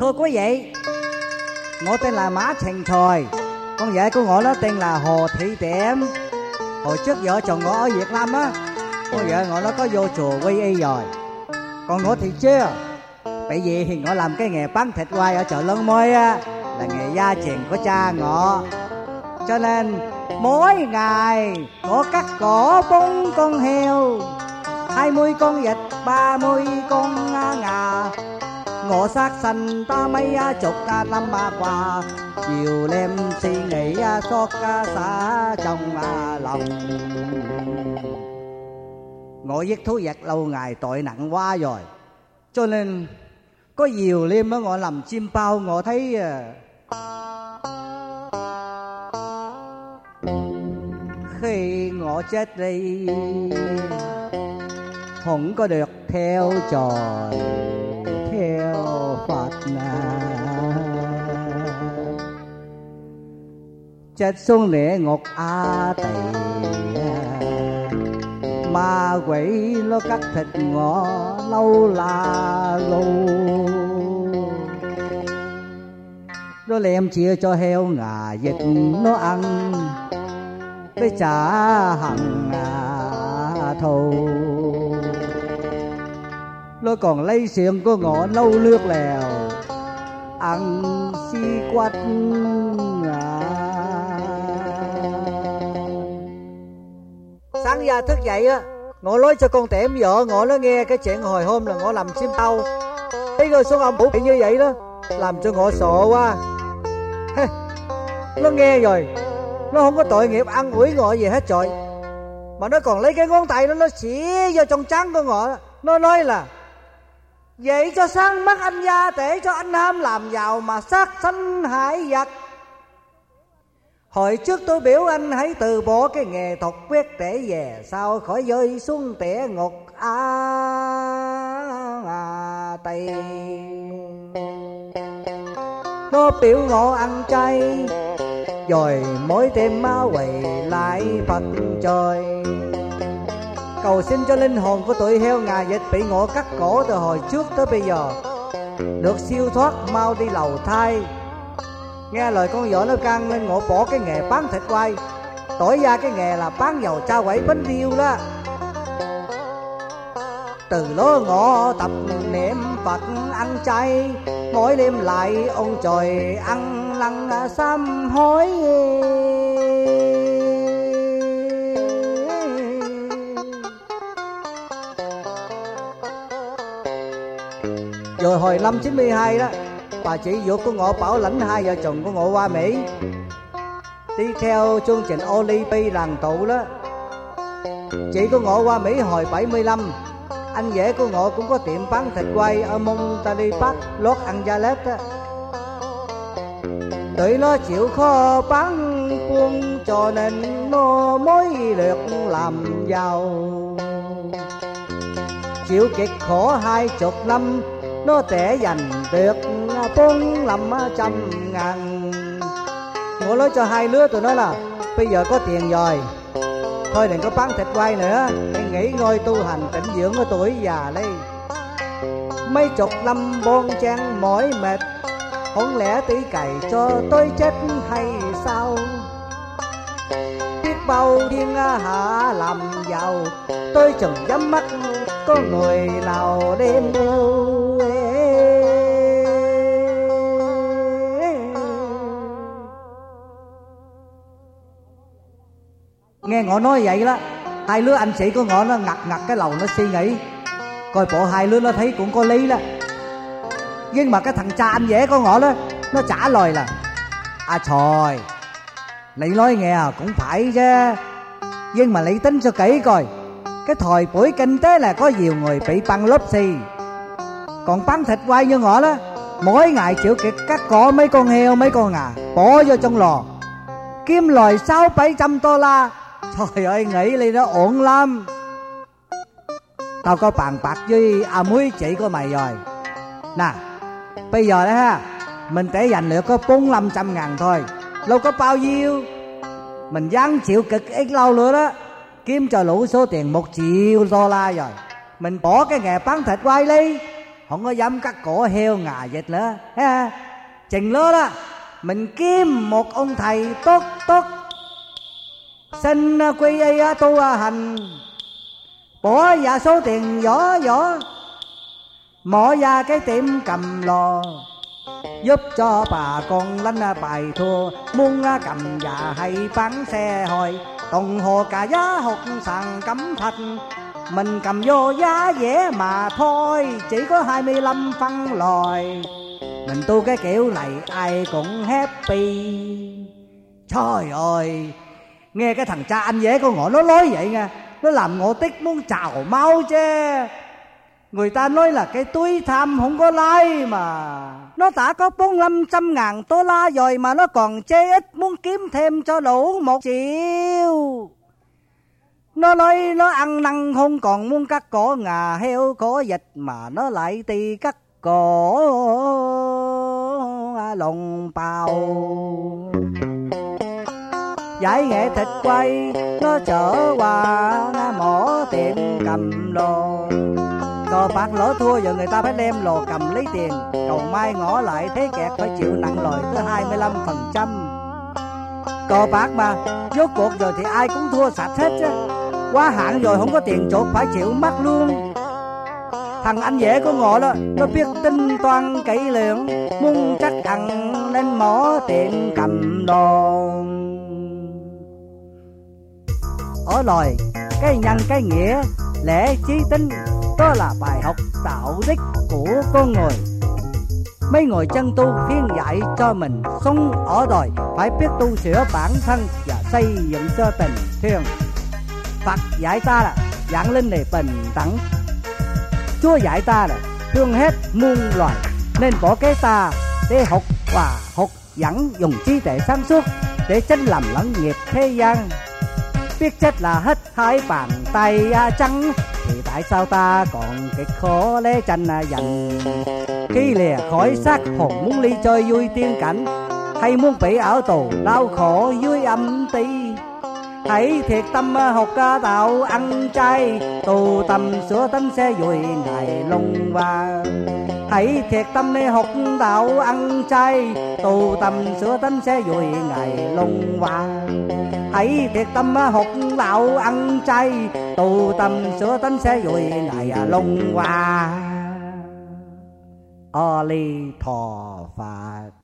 thưa quý vị ngõ tên là má Thành tròi con vợ của ngõ đó tên là hồ thị tiệm. Hồi trước vợ chồng ngõ ở việt nam á con vợ ngõ nó có vô chùa quy y rồi. Còn ngõ thì chưa, bởi vì thì ngõ làm cái nghề bán thịt quay ở chợ lớn Môi á, là nghề gia truyền của cha ngọ. Cho nên, mỗi ngày có cắt cỏ bốn con heo, hai mươi con vịt, ba mươi con ngà ngõ sát sanh ta mấy chục năm qua chiều đêm suy nghĩ xót xa trong lòng. Ngõ giết thú vật lâu ngày tội nặng quá rồi. Cho nên, có nhiều đêm á, ngõ làm chim bao, ngõ thấy à, khi ngõ chết đi, không có được theo trời. Chết xuống địa ngọc a tỳ ma quỷ nó cắt thịt ngọ lâu là lâu nó lem chia cho heo ngà vịt nó ăn. Với trả hằng à, thù. Nó còn lấy xiềng của ngọ nâu nước lèo ăn si quách. Sáng ra thức dậy á ngọ nói cho con tẻm vợ ngọ nó nghe cái chuyện hồi hôm là ngõ làm chim tao thấy rồi xuống ông bị như vậy đó làm cho ngõ sợ quá. Nó nghe rồi nó không có tội nghiệp ăn ủi ngõ gì hết trời. Mà nó còn lấy cái ngón tay nó nó chỉ vô trong trắng của ngõ, nó nói là vậy cho sáng mắt anh gia để cho anh ham làm giàu mà sát sanh hại giặc. Hồi trước tôi biểu anh hãy từ bỏ cái nghề thuật quyết để về Sao khỏi rơi xuống tẻ ngục a à, tây. Nó biểu ngộ ăn chay Rồi mỗi đêm ma quỳ lại Phật trời. Cầu xin cho linh hồn của tụi heo ngà dịch bị ngộ cắt cổ từ hồi trước tới bây giờ Được siêu thoát mau đi lầu thai nghe lời con vợ nó can nên ngộ bỏ cái nghề bán thịt quay đổi ra cái nghề là bán dầu cha quẩy bánh riêu đó. Từ đó ngõ tập niệm phật ăn chay, mỗi đêm lại ông trời ăn lăng sám hối. Rồi hồi năm 92 đó bà chị ruột của ngộ bảo lãnh hai vợ chồng của ngộ qua mỹ. Đi theo chương trình Olympic làng tụ đó. Chị của ngộ qua mỹ hồi 75 anh rể của ngộ cũng có tiệm bán thịt quay ở Monterey Park, Los Angeles đó. Tụi nó chịu khó bán buôn cho nên nó mới được làm giàu. Chịu kiệt khổ hai chục năm, nó sẽ dành được bốn lăm trăm ngàn. Ngộ nói cho hai lứa tụi nó là bây giờ có tiền rồi. Thôi đừng có bán thịt quay nữa. Hãy nghỉ ngơi tu hành tĩnh dưỡng ở tuổi già đây. Mấy chục năm bon chen mỏi mệt. Không lẽ tí cày cho tôi chết hay sao? Biết bao thiên hạ làm giàu, tôi chẳng dám mắt, có người nào đêm yêu? Nghe ngõ nói vậy đó, hai đứa anh sĩ của ngõ nó ngặt ngặt cái lầu nó suy nghĩ. Coi bộ hai đứa nó thấy cũng có lý đó. Nhưng mà cái thằng cha anh dễ con ngõ đó, nó trả lời là à trời lị nói nghe à, cũng phải chứ. Nhưng mà lị tính cho kỹ coi, cái thời buổi kinh tế là có nhiều người bị băng lốp xì. Còn bán thịt quay như ngõ đó, mỗi ngày chịu kiệt cắt cỏ mấy con heo mấy con gà bỏ vô trong lò. Kiếm lời sáu bảy trăm đô la trời ơi, nghĩ đi nó ổn lắm. Tao có bàn bạc với à muối chị của mày rồi. Nè, bây giờ đó ha, mình để dành được có bốn năm trăm ngàn thôi. Lâu có bao nhiêu? Mình dám chịu cực ít lâu nữa đó. Kiếm cho lũ số tiền một triệu đô la rồi. Mình bỏ cái nghề bán thịt quay đi không có dám cắt cổ heo ngà dịch nữa. Ha chừng đó đó, mình kiếm một ông thầy tốt tốt xin à, quy y à, tu à, hành. Bỏ ra số tiền võ võ mở ra cái tiệm cầm lò. Giúp cho bà con lanh bài thua. Muốn cầm già hay bán xe hồi. Đồng hồ cả giá hột sàn cấm thạch. Mình cầm vô giá dễ mà thôi. Chỉ có 25 phân lòi mình tu cái kiểu này ai cũng happy. Trời ơi nghe cái thằng cha anh dễ con ngõ nó nói vậy nha nó làm ngộ tích muốn trào máu chứ. Người ta nói là cái túi tham không có lái mà. Nó đã có bốn năm trăm ngàn đô la rồi mà nó còn chê ít muốn kiếm thêm cho đủ một triệu. Nó nói nó ăn năn không còn muốn cắt cổ ngà heo cổ dịch mà nó lại ti cắt cổ. Lồng bào giải nghệ thịt quay, nó chở qua mỏ tiệm cầm đồ cờ bạc lỡ thua, giờ người ta phải đem lồ cầm lấy tiền. Cầu mai ngõ lại, thế kẹt phải chịu nặng lời tới 25 phần trăm. Cờ bạc mà, rốt cuộc rồi thì ai cũng thua sạch hết chứ. Quá hạn rồi không có tiền chuột phải chịu mắc luôn. Thằng anh dễ của ngộ đó, nó biết tinh toán kỹ lưỡng, muốn chắc ăn nên mỏ tiền cầm đồ ở lời cái nhân, cái nghĩa, lẽ, trí tính, đó là bài học đạo đức của con người. Mấy người chân tu khuyên dạy cho mình sống ở đời phải biết tu sửa bản thân và xây dựng cho tình thương. Phật dạy ta là dạng linh này bình đẳng. Chúa dạy ta là thương hết muôn loài, nên bỏ cái ta để học và học dẫn dùng trí tuệ sáng suốt, để tránh làm lẫn nghiệp thế gian biết chết là hết hai bàn tay à, trắng. Thì tại sao ta còn cái khó lẽ tranh à, dành? Khi lìa khỏi xác hồn muốn ly chơi vui tiên cảnh, hay muốn bị ở tù đau khổ dưới âm ti? Hãy thiệt tâm à, học ca tạo ăn chay tu tâm sửa tánh xe dùi ngày lung và hãy thiệt tâm đi học đạo ăn chay tu tâm sửa tánh xe dùi ngày lung vàng ấy thiệt tâm học đạo ăn chay, tu tâm sửa tánh sẽ vui ngày lung hoa. A ly thọ phật.